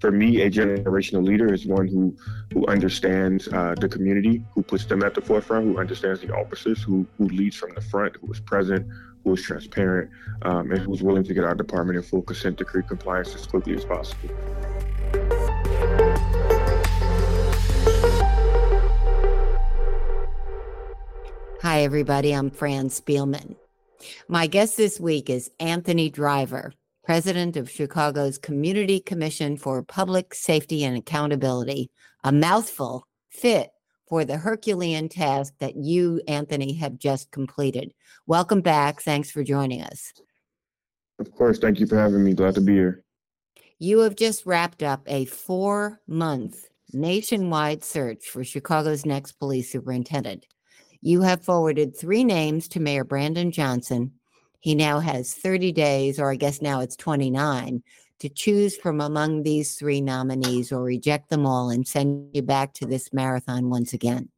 For me, a generational leader is one who who understands uh, the community, who puts them at the forefront, who understands the officers, who who leads from the front, who is present, who is transparent, um, and who's willing to get our department in full consent decree compliance as quickly as possible. Hi, everybody. I'm Fran Spielman. My guest this week is Anthony Driver, president of Chicago's Community Commission for Public Safety and Accountability, a mouthful fit for the Herculean task that you, Anthony, have just completed. Welcome back. Thanks for joining us. Of course. Thank you for having me. Glad to be here. You have just wrapped up a four month nationwide search for Chicago's next police superintendent. You have forwarded three names to Mayor Brandon Johnson. He now has 30 days, or I guess now it's 29, to choose from among these three nominees or reject them all and send you back to this marathon once again.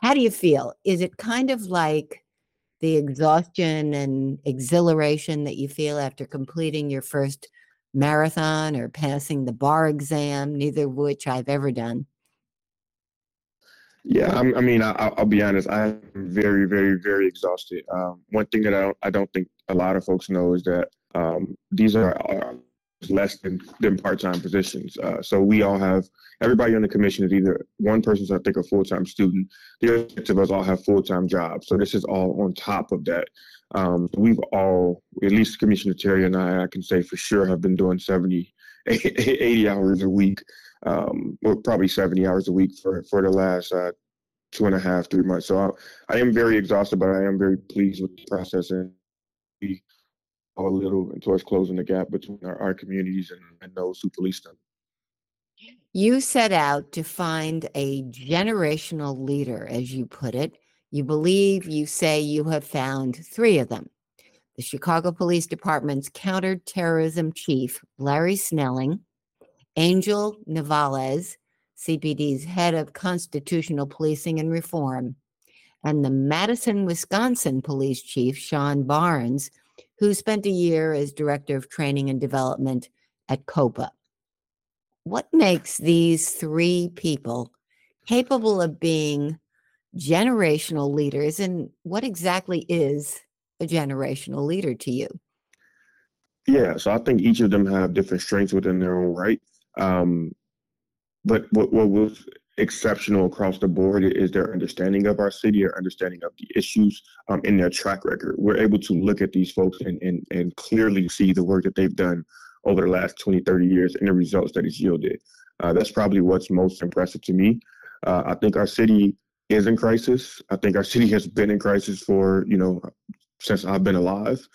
How do you feel? Is it kind of like the exhaustion and exhilaration that you feel after completing your first marathon or passing the bar exam, neither of which I've ever done? Yeah, I'm, i mean, I, will be honest. I'm very, very, very exhausted. Um, one thing that I don't, I don't think a lot of folks know is that um, these are, are less than, than part-time positions. Uh, so we all have everybody on the commission is either one person's I think a full-time student. The other six of us all have full-time jobs. So this is all on top of that. Um, we've all, at least Commissioner Terry and I, I can say for sure, have been doing 70, 80 hours a week, um, or probably 70 hours a week for for the last uh, two and a half, three months. So I, I am very exhausted, but I am very pleased with the process and we are a little towards closing the gap between our, our communities and, and those who police them. You set out to find a generational leader, as you put it. You believe you say you have found three of them. The Chicago Police Department's counterterrorism chief, Larry Snelling, Angel Novalez, CPD's head of constitutional policing and reform, and the Madison, Wisconsin police chief, Sean Barnes, who spent a year as director of training and development at COPA. What makes these three people capable of being generational leaders, and what exactly is a generational leader to you? Yeah, so I think each of them have different strengths within their own right. Um, but what, what was exceptional across the board is their understanding of our city, their understanding of the issues, um, in their track record. We're able to look at these folks and, and, and clearly see the work that they've done over the last 20, 30 years and the results that it's yielded. Uh, that's probably what's most impressive to me. Uh, I think our city is in crisis. I think our city has been in crisis for, you know, since I've been alive.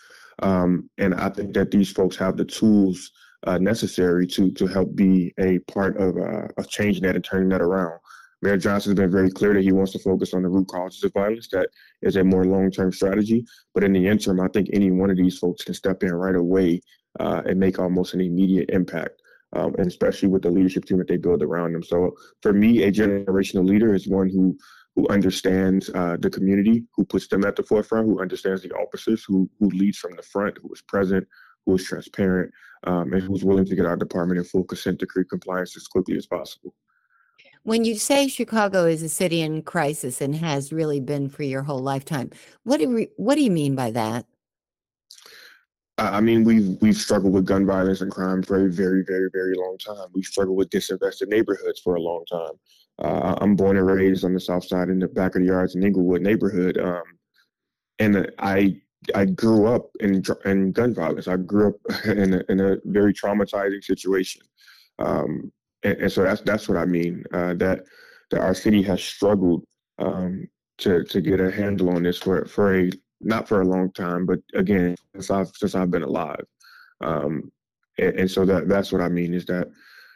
Um, and I think that these folks have the tools uh, necessary to to help be a part of, uh, of changing that and turning that around. Mayor Johnson has been very clear that he wants to focus on the root causes of violence. That is a more long-term strategy. But in the interim, I think any one of these folks can step in right away uh, and make almost an immediate impact. Um, and especially with the leadership team that they build around them. So for me, a generational leader is one who who understands uh, the community, who puts them at the forefront, who understands the officers, who who leads from the front, who is present, who is transparent, um, and who's willing to get our department in full consent decree compliance as quickly as possible. When you say Chicago is a city in crisis and has really been for your whole lifetime, what do we, what do you mean by that? I mean, we've we've struggled with gun violence and crime for a very, very, very long time. We've struggled with disinvested neighborhoods for a long time. Uh, I'm born and raised on the south side in the back of the yards in Englewood neighborhood, um, and I I grew up in in gun violence. I grew up in a, in a very traumatizing situation, um, and, and, so that's that's what I mean. Uh, that that our city has struggled um, to to get a handle on this for for a not for a long time, but again since I've since I've been alive, um, and, and, so that that's what I mean is that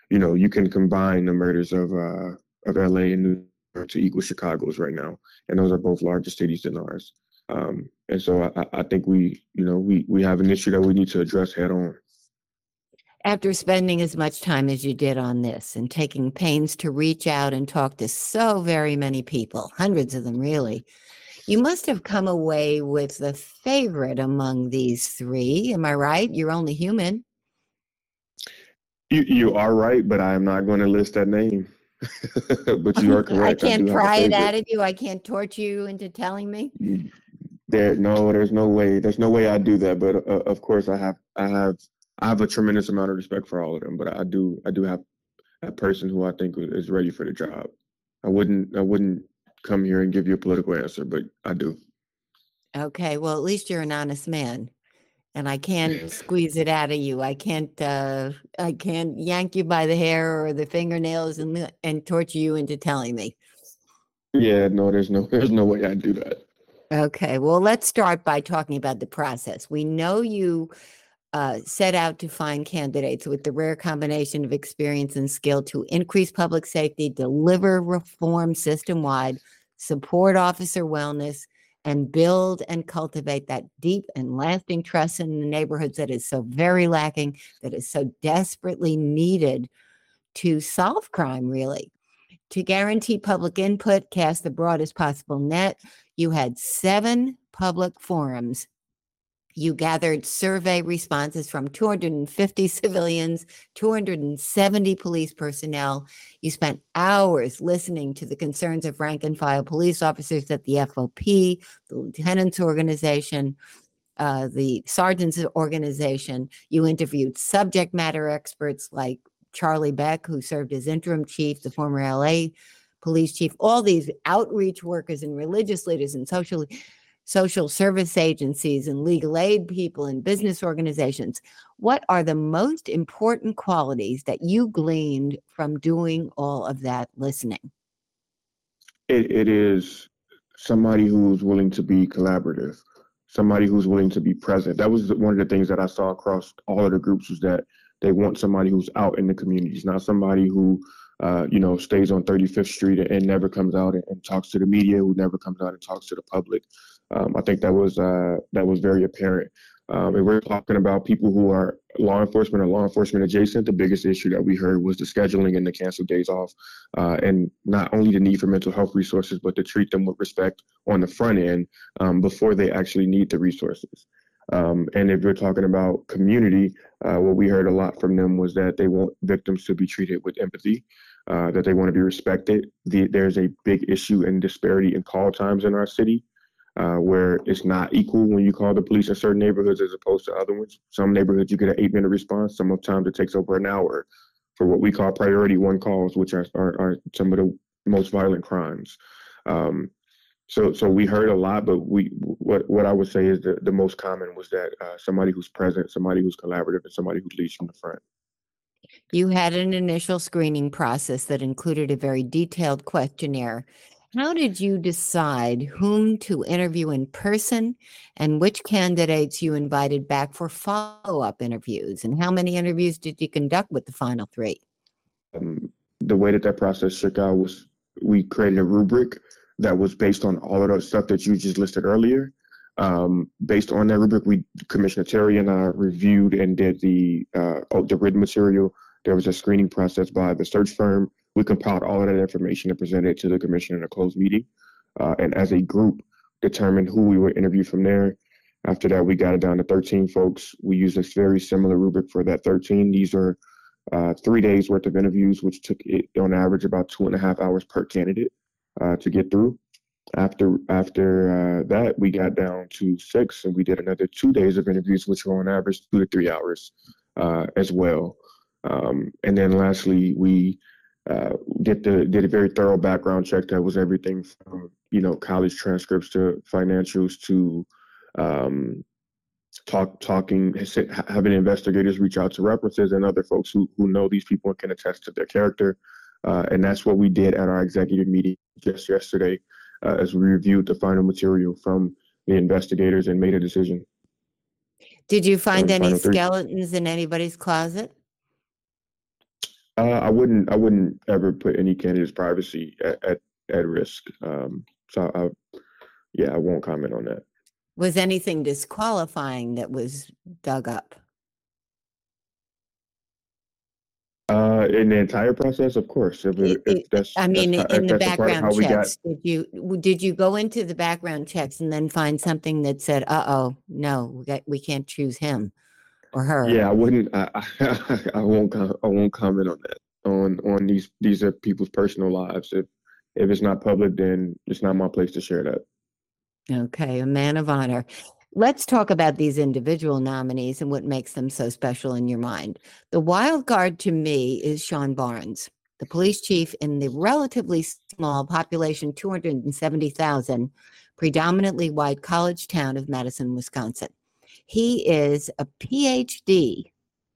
you know you can combine the murders of uh, of L.A. and New York to equal Chicago's right now, and those are both larger cities than ours. Um, and so I, I think we, you know, we, we have an issue that we need to address head on. After spending as much time as you did on this and taking pains to reach out and talk to so very many people, hundreds of them really, you must have come away with the favorite among these three. Am I right? You're only human. You, you are right, but I am not going to list that name. but you are correct. I can't I pry it out of you. I can't torture you into telling me. There, no, there's no way. There's no way I do that. But uh, of course, I have, I have, I have a tremendous amount of respect for all of them. But I do, I do have a person who I think is ready for the job. I wouldn't, I wouldn't come here and give you a political answer, but I do. Okay, well, at least you're an honest man, and I can't squeeze it out of you. I can't, uh, I can't yank you by the hair or the fingernails and and torture you into telling me. Yeah, no, there's no, there's no way I do that. Okay, well, let's start by talking about the process. We know you uh, set out to find candidates with the rare combination of experience and skill to increase public safety, deliver reform system wide, support officer wellness, and build and cultivate that deep and lasting trust in the neighborhoods that is so very lacking, that is so desperately needed to solve crime, really. To guarantee public input, cast the broadest possible net, you had seven public forums. You gathered survey responses from 250 civilians, 270 police personnel. You spent hours listening to the concerns of rank and file police officers at the FOP, the lieutenants organization, uh, the sergeants organization. You interviewed subject matter experts like Charlie Beck, who served as interim chief, the former LA police chief, all these outreach workers and religious leaders and social social service agencies and legal aid people and business organizations. What are the most important qualities that you gleaned from doing all of that listening? it, it is somebody who's willing to be collaborative, somebody who's willing to be present. That was one of the things that I saw across all of the groups was that they want somebody who's out in the communities, not somebody who uh, you know, stays on 35th Street and never comes out and, and, talks to the media, who never comes out and talks to the public. Um, I think that was uh, that was very apparent. Um, and we're talking about people who are law enforcement or law enforcement adjacent. The biggest issue that we heard was the scheduling and the canceled days off, uh, and not only the need for mental health resources, but to treat them with respect on the front end um, before they actually need the resources. Um, and if you're talking about community, uh, what we heard a lot from them was that they want victims to be treated with empathy, uh, that they want to be respected. The, there's a big issue in disparity in call times in our city, uh, where it's not equal when you call the police in certain neighborhoods as opposed to other ones. Some neighborhoods you get an eight minute response. Sometimes it takes over an hour for what we call priority one calls, which are, are, are some of the most violent crimes. Um, so, so we heard a lot, but we what what I would say is the, the most common was that uh, somebody who's present, somebody who's collaborative, and somebody who leads from the front. You had an initial screening process that included a very detailed questionnaire. How did you decide whom to interview in person and which candidates you invited back for follow up interviews? And how many interviews did you conduct with the final three? Um, the way that that process shook out was we created a rubric that was based on all of the stuff that you just listed earlier. Um, based on that rubric, we Commissioner Terry and I reviewed and did the uh, oh, the written material. There was a screening process by the search firm. We compiled all of that information and presented it to the commissioner in a closed meeting. Uh, and as a group, determined who we would interview from there. After that, we got it down to 13 folks. We used a very similar rubric for that 13. These are uh, three days worth of interviews, which took it on average about two and a half hours per candidate uh, to get through. after after uh, that, we got down to six, and we did another two days of interviews, which were on average two to three hours uh, as well. Um, and then lastly, we uh, did the did a very thorough background check that was everything from you know college transcripts to financials to um, talk talking having investigators reach out to references and other folks who who know these people and can attest to their character. Uh, and that's what we did at our executive meeting just yesterday uh, as we reviewed the final material from the investigators and made a decision. Did you find any skeletons in anybody's closet? Uh, I wouldn't. I wouldn't ever put any candidate's privacy at at, at risk. Um, so, I, yeah, I won't comment on that. Was anything disqualifying that was dug up? In the entire process, of course. If, it, if that's, I mean, that's, in the background checks, did you did you go into the background checks and then find something that said, "Uh oh, no, we, got, we can't choose him or her"? Yeah, I wouldn't. I, I, I won't. I won't comment on that. On on these these are people's personal lives. If if it's not public, then it's not my place to share that. Okay, a man of honor. Let's talk about these individual nominees and what makes them so special in your mind. The wild card to me is Sean Barnes, the police chief in the relatively small population, 270,000, predominantly white college town of Madison, Wisconsin. He is a PhD.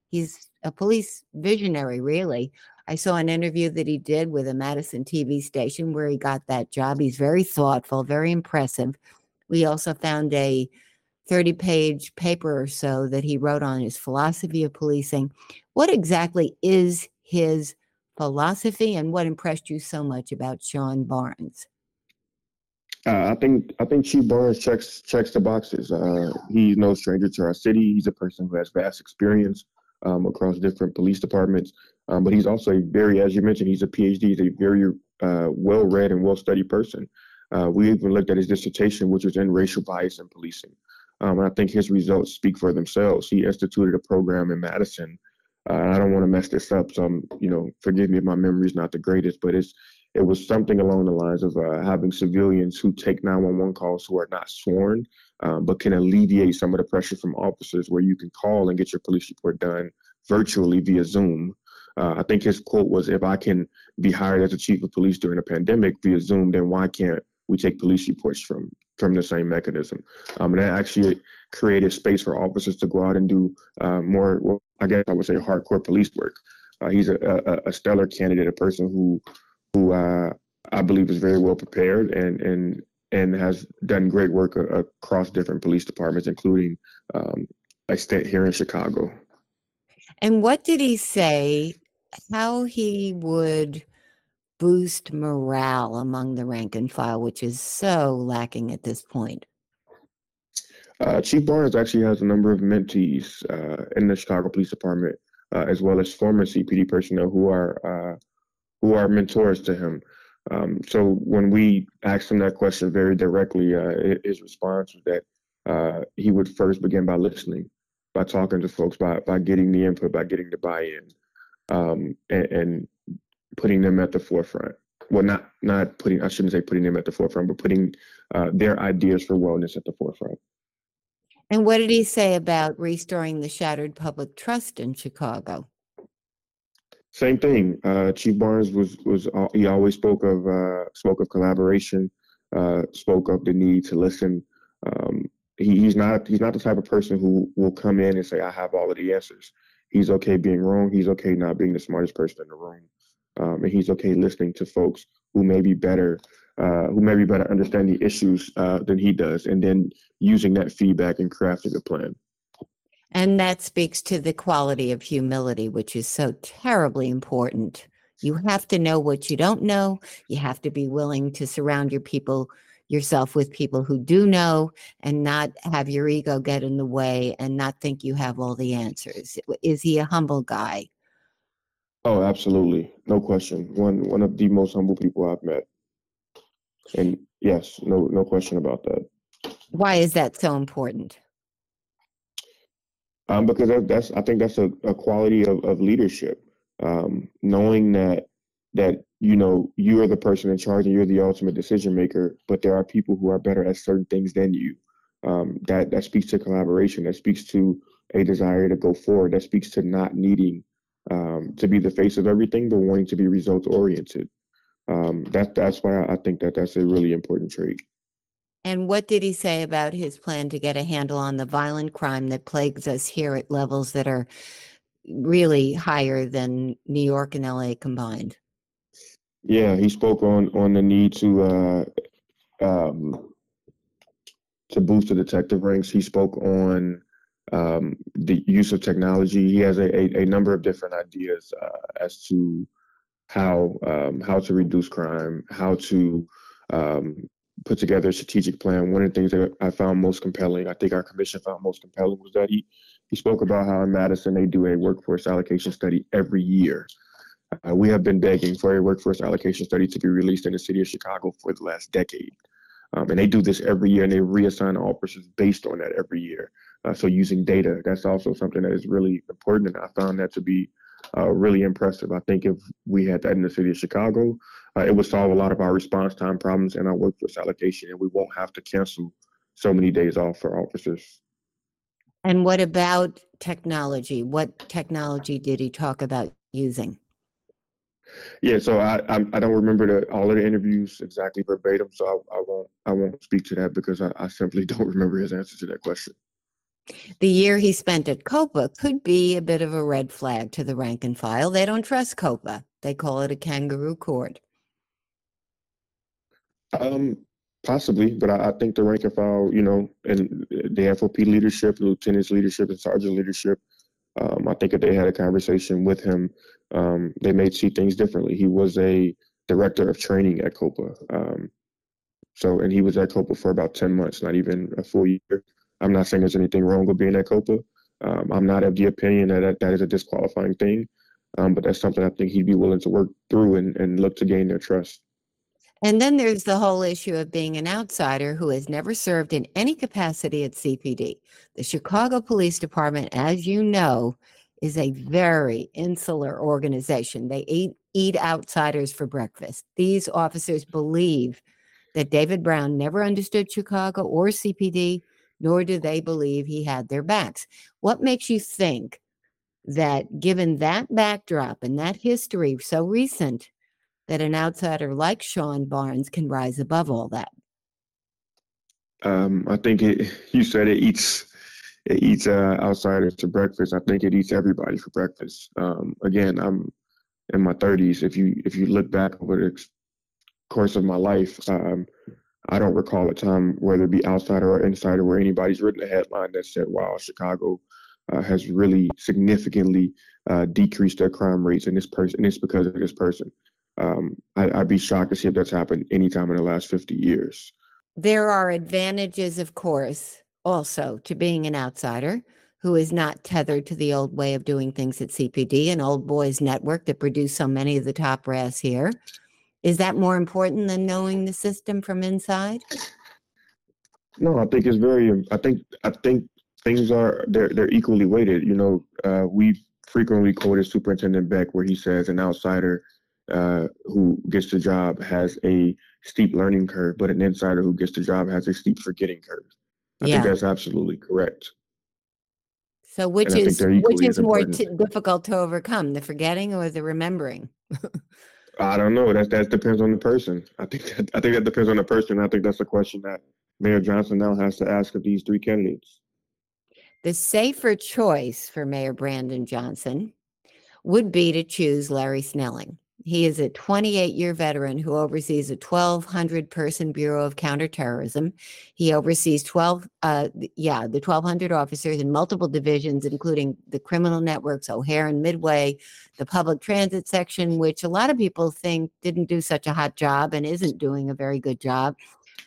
He's a police visionary, really. I saw an interview that he did with a Madison TV station where he got that job. He's very thoughtful, very impressive. We also found a 30 page paper or so that he wrote on his philosophy of policing. What exactly is his philosophy and what impressed you so much about Sean Barnes? Uh, I think I think Chief Barnes checks checks the boxes. Uh, he's no stranger to our city. He's a person who has vast experience um, across different police departments. Um, but he's also a very, as you mentioned, he's a PhD. He's a very uh, well-read and well-studied person. Uh, we even looked at his dissertation, which was in racial bias in policing. Um, and I think his results speak for themselves. He instituted a program in Madison. Uh, I don't want to mess this up, so I'm, you know, forgive me if my memory is not the greatest, but it's it was something along the lines of uh, having civilians who take 911 calls who are not sworn, um, but can alleviate some of the pressure from officers, where you can call and get your police report done virtually via Zoom. Uh, I think his quote was, "If I can be hired as a chief of police during a pandemic via Zoom, then why can't we take police reports from from the same mechanism. Um, and that actually created space for officers to go out and do uh, more, well, I guess I would say, hardcore police work. Uh, he's a, a, a, stellar candidate, a person who who uh, I believe is very well prepared and and and has done great work across different police departments, including um, a state here in Chicago. And what did he say? How he would boost morale among the rank and file, which is so lacking at this point? Uh, Chief Barnes actually has a number of mentees uh, in the Chicago Police Department, uh, as well as former CPD personnel who are uh, who are mentors to him. Um, so when we asked him that question very directly, uh, his response was that uh, he would first begin by listening, by talking to folks, by by getting the input, by getting the buy-in, um, and, and putting them at the forefront. Well, not not putting I shouldn't say putting them at the forefront, but putting uh, their ideas for wellness at the forefront. And what did he say about restoring the shattered public trust in Chicago? Same thing. Uh, Chief Barnes was was uh, he always spoke of uh, spoke of collaboration, uh, spoke of the need to listen. Um, he, he's not he's not the type of person who will come in and say I have all of the answers. He's okay being wrong. He's okay not being the smartest person in the room um, and he's okay listening to folks who may be better, uh, who maybe better understand the issues uh, than he does, and then using that feedback and crafting a plan. And that speaks to the quality of humility, which is so terribly important. You have to know what you don't know. You have to be willing to surround your people yourself with people who do know and not have your ego get in the way and not think you have all the answers. Is he a humble guy? Oh, absolutely. No question. One one of the most humble people I've met. And yes, no no question about that. Why is that so important? Um, because that's I think that's a, a quality of, of leadership. Um, knowing that that you know, you are the person in charge and you're the ultimate decision maker, but there are people who are better at certain things than you. Um, that that speaks to collaboration. That speaks to a desire to go forward. That speaks to not needing um, to be the face of everything, but wanting to be results oriented. Um, that that's why I think that that's a really important trait. And what did he say about his plan to get a handle on the violent crime that plagues us here at levels that are really higher than New York and LA combined? Yeah, he spoke on on the need to uh, um, to boost the detective ranks. He spoke on um, the use of technology. He has a, a, a number of different ideas uh, as to how um, how to reduce crime, how to um, put together a strategic plan. One of the things that I found most compelling, I think our commission found most compelling, was that he he spoke about how in Madison they do a workforce allocation study every year. Uh, we have been begging for a workforce allocation study to be released in the city of Chicago for the last decade. Um, and they do this every year and they reassign officers based on that every year. Uh, so using data, that's also something that is really important. And I found that to be uh, really impressive. I think if we had that in the city of Chicago, uh, it would solve a lot of our response time problems and our workforce allocation, and we won't have to cancel so many days off for officers. And what about technology? What technology did he talk about using? Yeah, so I I, I don't remember the, all of the interviews exactly verbatim, so I, I won't I won't speak to that because I, I simply don't remember his answer to that question. The year he spent at COPA could be a bit of a red flag to the rank and file. They don't trust COPA. They call it a kangaroo court. Um, possibly, but I, I think the rank and file, you know, and the FOP leadership, lieutenant's leadership, and sergeant leadership, um, I think if they had a conversation with him, um, they may see things differently. He was a director of training at COPA. Um, so, and he was at COPA for about 10 months, not even a full year. I'm not saying there's anything wrong with being at COPA. Um, I'm not of the opinion that that, that is a disqualifying thing, um, but that's something I think he'd be willing to work through and, and look to gain their trust. And then there's the whole issue of being an outsider who has never served in any capacity at CPD. The Chicago Police Department, as you know, is a very insular organization. They eat, eat outsiders for breakfast. These officers believe that David Brown never understood Chicago or CPD, nor do they believe he had their backs. What makes you think that, given that backdrop and that history so recent, that an outsider like Sean Barnes can rise above all that? Um, I think it, you said it eats it eats uh, outsiders to breakfast. I think it eats everybody for breakfast. Um, again, I'm in my 30s. If you if you look back over the course of my life, um, I don't recall a time, whether it be outsider or insider, where anybody's written a headline that said, "Wow, Chicago uh, has really significantly uh, decreased their crime rates," and this person, and it's because of this person. Um, I, would be shocked to see if that's happened anytime in the last 50 years. There are advantages, of course, also to being an outsider who is not tethered to the old way of doing things at CPD, an old boys network that produced so many of the top brass here. Is that more important than knowing the system from inside? No, I think it's very. I think I think things are they're they're equally weighted. You know, uh, we frequently quoted Superintendent Beck where he says an outsider uh, who gets the job has a steep learning curve, but an insider who gets the job has a steep forgetting curve. I yeah. think that's absolutely correct. So which is which is more t- difficult to overcome, the forgetting or the remembering? I don't know. That that depends on the person. I think that I think that depends on the person. I think that's a question that Mayor Johnson now has to ask of these three candidates. The safer choice for Mayor Brandon Johnson would be to choose Larry Snelling. He is a 28 year veteran who oversees a 1,200 person Bureau of Counterterrorism. He oversees 12, uh, yeah, the 1,200 officers in multiple divisions, including the criminal networks, O'Hare and Midway, the public transit section, which a lot of people think didn't do such a hot job and isn't doing a very good job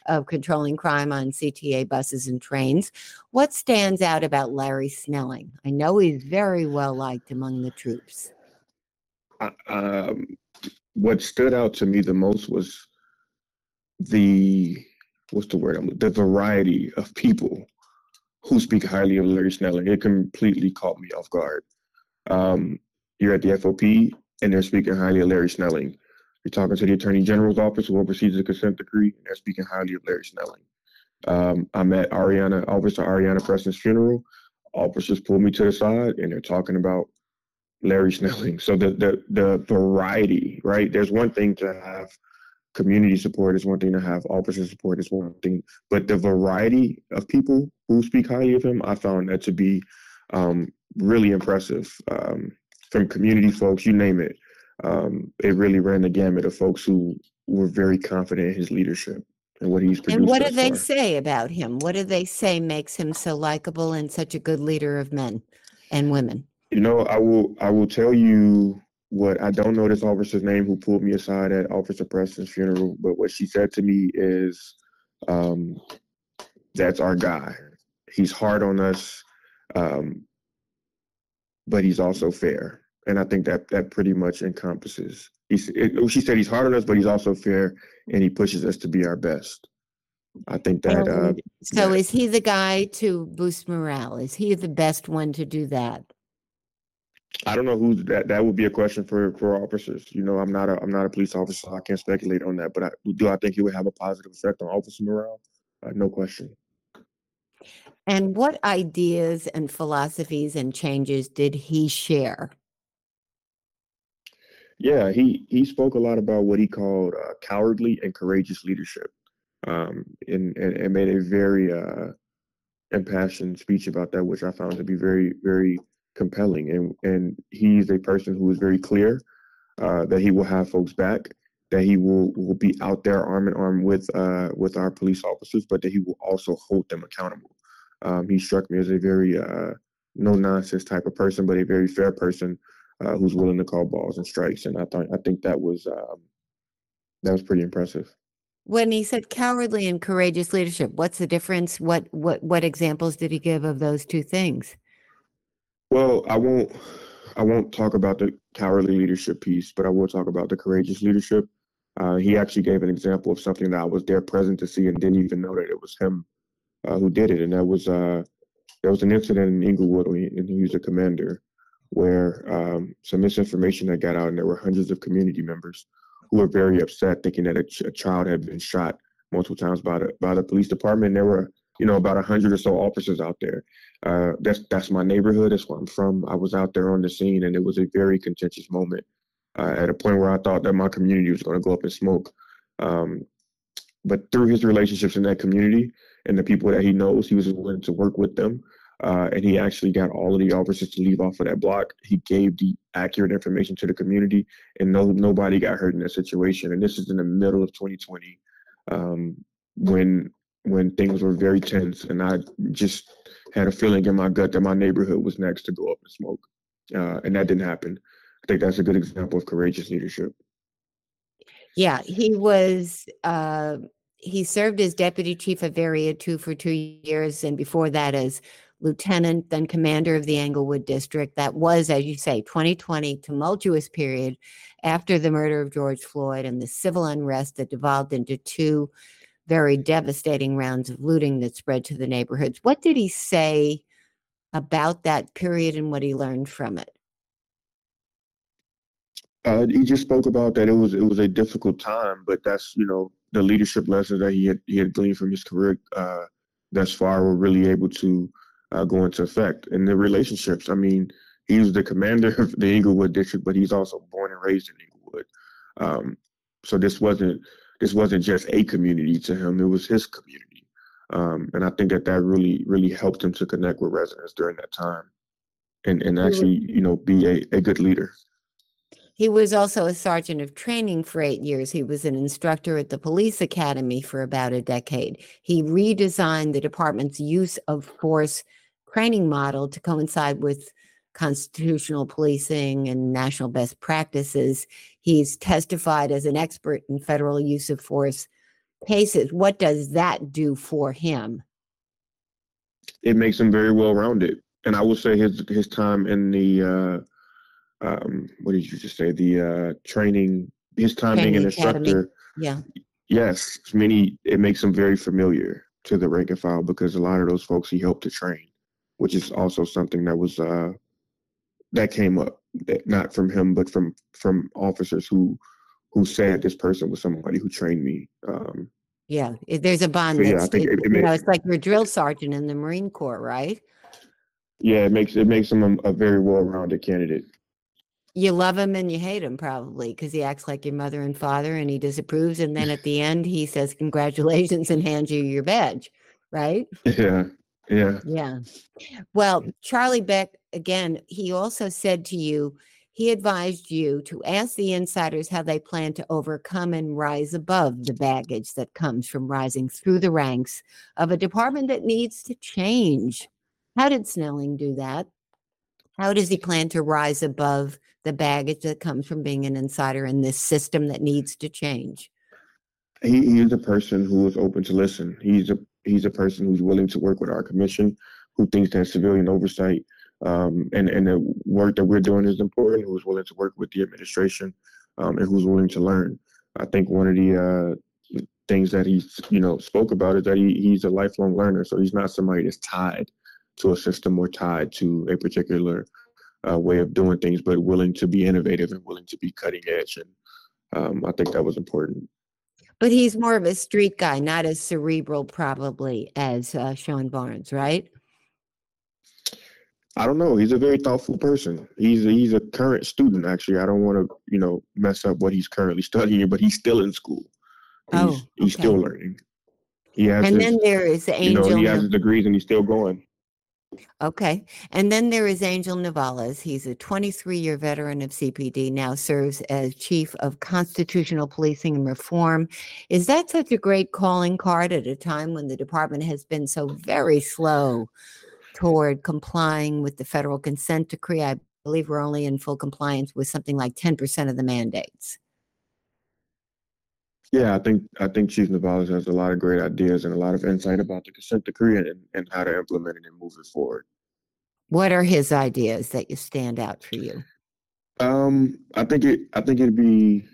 of controlling crime on CTA buses and trains. What stands out about Larry Snelling? I know he's very well liked among the troops. Uh, um, what stood out to me the most was the what's the word? The variety of people who speak highly of Larry Snelling. It completely caught me off guard. Um, you're at the FOP and they're speaking highly of Larry Snelling. You're talking to the Attorney General's office, who oversees the consent decree, and they're speaking highly of Larry Snelling. Um, I'm at Areanah, Officer Areanah Preston's funeral. Officers pulled me to the side, and they're talking about Larry Snelling. So the the the variety, right? There's one thing to have community support is one thing to have officer support is one thing but the variety of people who speak highly of him i found that to be um, really impressive um, from community folks you name it um, it really ran the gamut of folks who were very confident in his leadership and what he's produced And what do they far. say about him? What do they say makes him so likable and such a good leader of men and women? You know, I will I will tell you what I don't know this officer's name who pulled me aside at Officer Preston's funeral, but what she said to me is um that's our guy. He's hard on us, um, but he's also fair. And I think that that pretty much encompasses. It, she said he's hard on us, but he's also fair, and he pushes us to be our best. I think that uh, so yeah. is he the guy to boost morale? Is he the best one to do that? I don't know who that that would be a question for for officers. You know, I'm not a I'm not a police officer, so I can't speculate on that. But I, do I think it would have a positive effect on officer morale? Uh, no question. And what ideas and philosophies and changes did he share? Yeah, he he spoke a lot about what he called uh, cowardly and courageous leadership, um, and, and and made a very uh, impassioned speech about that, which I found to be very very compelling. And and he's a person who is very clear uh, that he will have folks back, that he will will be out there arm in arm with uh, with our police officers, but that he will also hold them accountable. Um, he struck me as a very uh, no nonsense type of person, but a very fair person uh, who's willing to call balls and strikes. And I thought I think that was um, that was pretty impressive. When he said cowardly and courageous leadership, what's the difference? What what what examples did he give of those two things? Well, I won't I won't talk about the cowardly leadership piece, but I will talk about the courageous leadership. Uh, he actually gave an example of something that I was there present to see and didn't even know that it was him uh, who did it, and that was uh, there was an incident in Englewood and he was a commander where um, some misinformation that got out, and there were hundreds of community members who were very upset, thinking that a, ch- a child had been shot multiple times by the by the police department. And there were you know about a hundred or so officers out there. Uh, that's that's my neighborhood. That's where I'm from. I was out there on the scene, and it was a very contentious moment. Uh, at a point where I thought that my community was going to go up in smoke. Um, but through his relationships in that community and the people that he knows, he was willing to work with them. Uh, and he actually got all of the officers to leave off of that block. He gave the accurate information to the community, and no nobody got hurt in that situation. And this is in the middle of 2020, um, when when things were very tense, and I just had a feeling in my gut that my neighborhood was next to go up in smoke, uh, and that didn't happen. I think that's a good example of courageous leadership. Yeah, he was. Uh, he served as deputy chief of Area Two for two years, and before that as lieutenant, then commander of the Englewood district. That was, as you say, 2020 tumultuous period after the murder of George Floyd and the civil unrest that devolved into two very devastating rounds of looting that spread to the neighborhoods. What did he say about that period and what he learned from it? Uh, he just spoke about that it was it was a difficult time, but that's you know the leadership lessons that he had he had gleaned from his career uh, thus far were really able to uh, go into effect. And the relationships, I mean, he was the commander of the Englewood district, but he's also born and raised in Englewood. Um, so this wasn't this wasn't just a community to him; it was his community. Um, and I think that that really really helped him to connect with residents during that time, and and actually you know be a, a good leader. He was also a sergeant of training for eight years. He was an instructor at the police academy for about a decade. He redesigned the department's use of force training model to coincide with constitutional policing and national best practices. He's testified as an expert in federal use of force cases. What does that do for him? it makes him very well rounded. And I will say his his time in the uh, um, what did you just say? The uh, training, his time being an academy. instructor. Yeah. Yes, many it makes him very familiar to the rank and file because a lot of those folks he helped to train, which is also something that was uh, that came up that not from him but from from officers who who said this person was somebody who trained me. Um, yeah, there's a bond. So, yeah, I think it- it- it you may- know, it's like your drill sergeant in the Marine Corps, right? yeah, it makes it makes him a, a very well-rounded candidate. You love him and you hate him probably because he acts like your mother and father and he disapproves. And then at the end, he says, Congratulations and hands you your badge, right? Yeah, yeah. Yeah. Well, Charlie Beck, again, he also said to you, he advised you to ask the insiders how they plan to overcome and rise above the baggage that comes from rising through the ranks of a department that needs to change. How did Snelling do that? How does he plan to rise above the baggage that comes from being an insider in this system that needs to change? He, he is a person who is open to listen. He's a he's a person who's willing to work with our commission, who thinks that civilian oversight um, and and the work that we're doing is important. Who's willing to work with the administration um, and who's willing to learn. I think one of the uh, things that he's you know spoke about is that he, he's a lifelong learner. So he's not somebody that's tied to a system or tied to a particular uh, way of doing things, but willing to be innovative and willing to be cutting edge. And um, I think that was important. But he's more of a street guy, not as cerebral, probably, as uh, Sean Barnes, right? I don't know. He's a very thoughtful person. He's a, he's a current student. Actually, I don't want to you know mess up what he's currently studying, but he's still in school. He's, Oh, he's still learning. He has And his, then there is Angel. you know he has his degrees and he's still going. Okay. And then there is Angel Novalez. He's a 23 year veteran of CPD, now serves as chief of constitutional policing and reform. Is that such a great calling card at a time when the department has been so very slow toward complying with the federal consent decree? I believe we're only in full compliance with something like 10% of the mandates. Yeah, I think I think Chief Novalez has a lot of great ideas and a lot of insight about the consent decree and, and how to implement it and move it forward. What are his ideas that you stand out for you? Um, I think it. I think it'd be.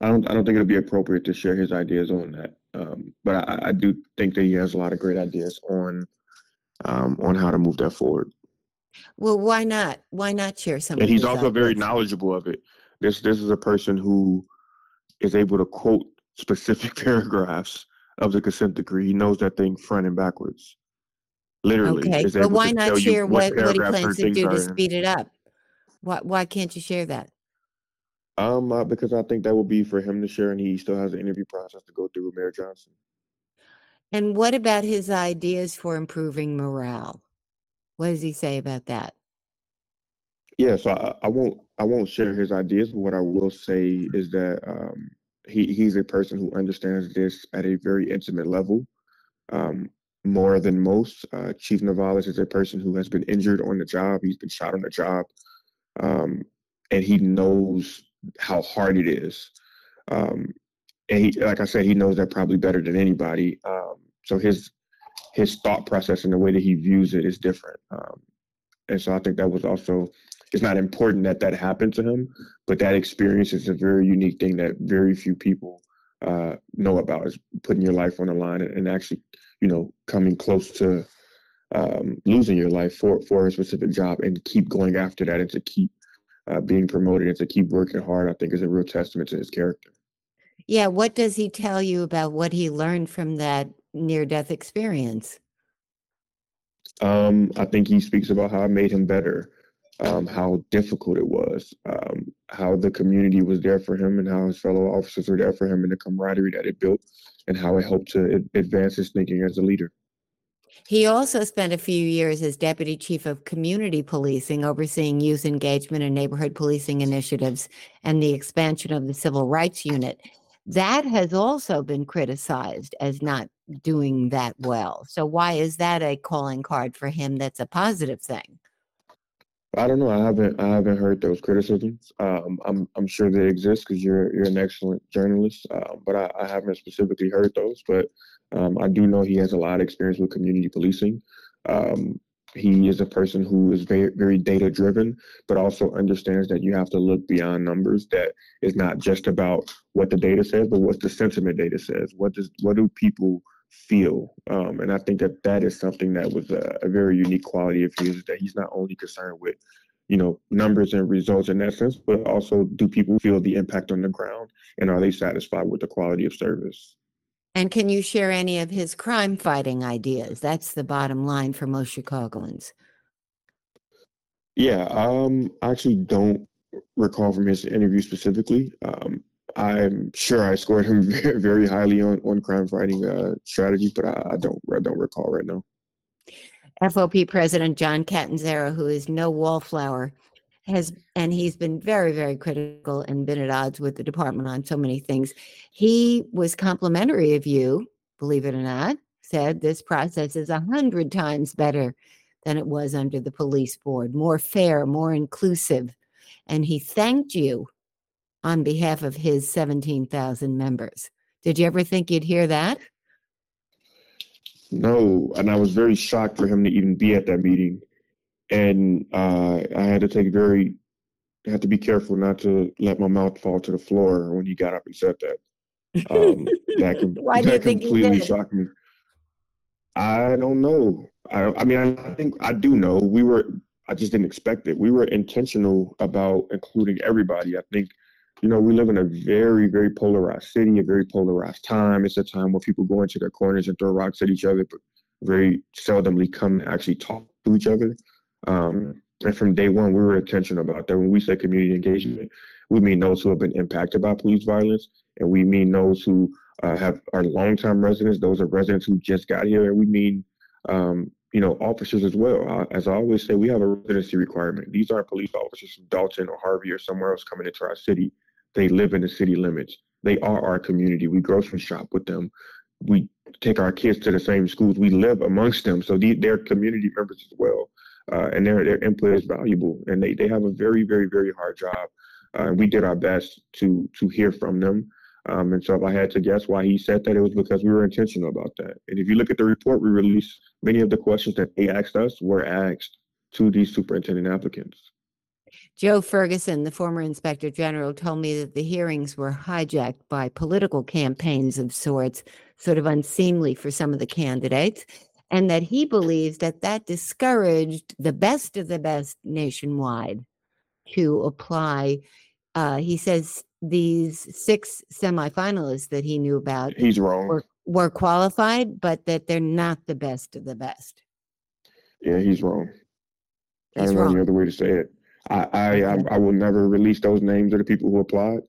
I don't. I don't think it'd be appropriate to share his ideas on that. Um, but I, I do think that he has a lot of great ideas on, um, on how to move that forward. Well, why not? Why not share some? And he's also very knowledgeable of it. This this is a person who is able to quote specific paragraphs of the consent decree. He knows that thing front and backwards. Literally. Okay, but why not share what, what he plans to do to are in. speed it up? Why why can't you share that? Um, uh, because I think that would be for him to share, and he still has an interview process to go through with Mayor Johnson. And what about his ideas for improving morale? What does he say about that? Yeah, so I, I won't I won't share his ideas, but what I will say is that um, he he's a person who understands this at a very intimate level, um, more than most. Uh, Chief Novalez is a person who has been injured on the job. He's been shot on the job, um, and he knows how hard it is. Um, and he, like I said, he knows that probably better than anybody. Um, so his his thought process and the way that he views it is different. Um, and so I think that was also it's not important that that happened to him, but that experience is a very unique thing that very few people uh, know about. Is putting your life on the line and, and actually, you know, coming close to um, losing your life for for a specific job and keep going after that and to keep uh, being promoted and to keep working hard. I think is a real testament to his character. Yeah, what does he tell you about what he learned from that near death experience? Um, I think he speaks about how it made him better, um, how difficult it was, um, how the community was there for him, and how his fellow officers were there for him, and the camaraderie that it built, and how it helped to advance his thinking as a leader. He also spent a few years as deputy chief of community policing, overseeing youth engagement and neighborhood policing initiatives and the expansion of the civil rights unit. That has also been criticized as not doing that well. So, why is that a calling card for him that's a positive thing? I don't know. I haven't I haven't heard those criticisms. Um, I'm I'm sure they exist because you're you're an excellent journalist, uh, but I, I haven't specifically heard those. But um, I do know he has a lot of experience with community policing. Um, he is a person who is very very data driven, but also understands that you have to look beyond numbers. That is not just about what the data says, but what the sentiment data says. What does what do people feel? Um, and I think that that is something that was a, a very unique quality of his. That he's not only concerned with you know, numbers and results in that sense, but also do people feel the impact on the ground and are they satisfied with the quality of service? And can you share any of his crime fighting ideas? That's the bottom line for most Chicagoans. Yeah, um, I actually don't recall from his interview specifically. Um, I'm sure I scored him very highly on, on crime fighting uh, strategies, but I, I don't I don't recall right now. FOP President John Catanzara, who is no wallflower, has and he's been very, very critical and been at odds with the department on so many things. He was complimentary of you, believe it or not, said this process is a hundred times better than it was under the police board, more fair, more inclusive. And he thanked you on behalf of his 17,000 members. Did you ever think you'd hear that? No, and I was very shocked for him to even be at that meeting, and uh, I had to take very, I had to be careful not to let my mouth fall to the floor when he got up and said that. Um, that Why do you that completely shocked me. I don't know. I, I mean, I think I do know. We were, I just didn't expect it. We were intentional about including everybody. I think you know, we live in a very, very polarized city, a very polarized time. It's a time where people go into their corners and throw rocks at each other, but very seldomly come and actually talk to each other. Um, and from day one, we were intentional about that. When we say community engagement, we mean those who have been impacted by police violence, and we mean those who uh, have are longtime residents. Those are residents who just got here, and we mean um, you know officers as well. Uh, as I always say, we have a residency requirement. These aren't police officers from Dolton or Harvey or somewhere else coming into our city. They live in the city limits. They are our community. We grocery shop with them. We take our kids to the same schools. We live amongst them. So the, they're community members as well. Uh, and their, their input is valuable. And they, they have a very, very, very hard job. Uh, and we did our best to to hear from them. Um, and so if I had to guess why he said that, it was because we were intentional about that. And if you look at the report we released, many of the questions that they asked us were asked to these superintendent applicants. Joe Ferguson, the former inspector general, told me that the hearings were hijacked by political campaigns of sorts, sort of unseemly for some of the candidates, and that he believes that that discouraged the best of the best nationwide to apply. Uh, he says these six semifinalists that he knew about He's wrong. were, were qualified, but that they're not the best of the best. Yeah, he's wrong. I He's don't know wrong. any other way to say it. I, I, I, will never release those names of the people who applied.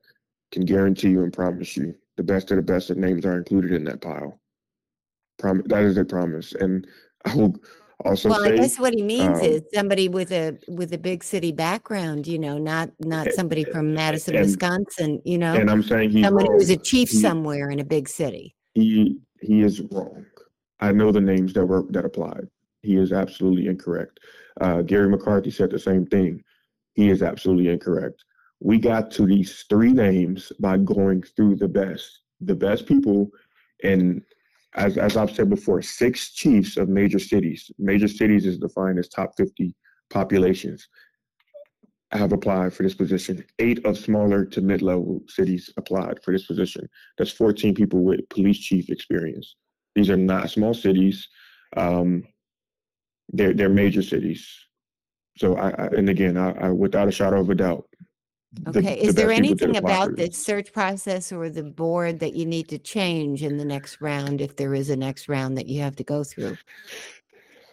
Can guarantee you and promise you, the best of the best of names are included in that pile. Prom- that is a promise, and I will also Well, say, I guess what he means um, is somebody with a with a big city background, you know, not not somebody from Madison, and- Wisconsin, you know, and I'm saying he's someone wrong. who's a chief He- somewhere in a big city. he he is wrong. I know the names that were that applied. He is absolutely incorrect. Uh, Garry McCarthy said the same thing. He is absolutely incorrect. We got to these three names by going through the best, the best people, and as as I've said before, six chiefs of major cities. Major cities is defined as top fifty populations. Have applied for this position. Eight of smaller to mid-level cities applied for this position. That's 14 people with police chief experience. These are not small cities. Um, they're they're major cities. So I, I and again, I, I without a shadow of a doubt. the- Okay. the Is there people did anything about the search process or the board that you need to change in the next round if there is a next round that you have to go through?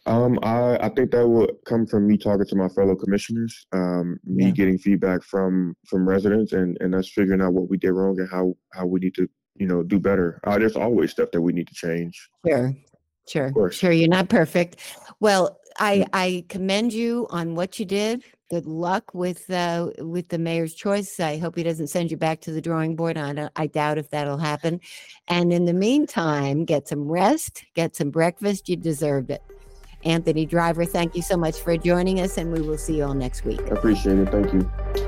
Um, I, I think that will come from me talking to my fellow commissioners, um, me Yeah. getting feedback from from residents, and and us figuring out what we did wrong and how how we need to you know do better. Uh, there's always stuff that we need to change. Sure. Sure. Sure. You're not perfect. Well, I, Mm. I commend you on what you did. Good luck with uh, with the mayor's choice. I hope he doesn't send you back to the drawing board. I, I doubt if that'll happen. And in the meantime, get some rest, get some breakfast. You deserved it. Anthony Driver, thank you so much for joining us, and we will see you all next week. I appreciate it. Thank you.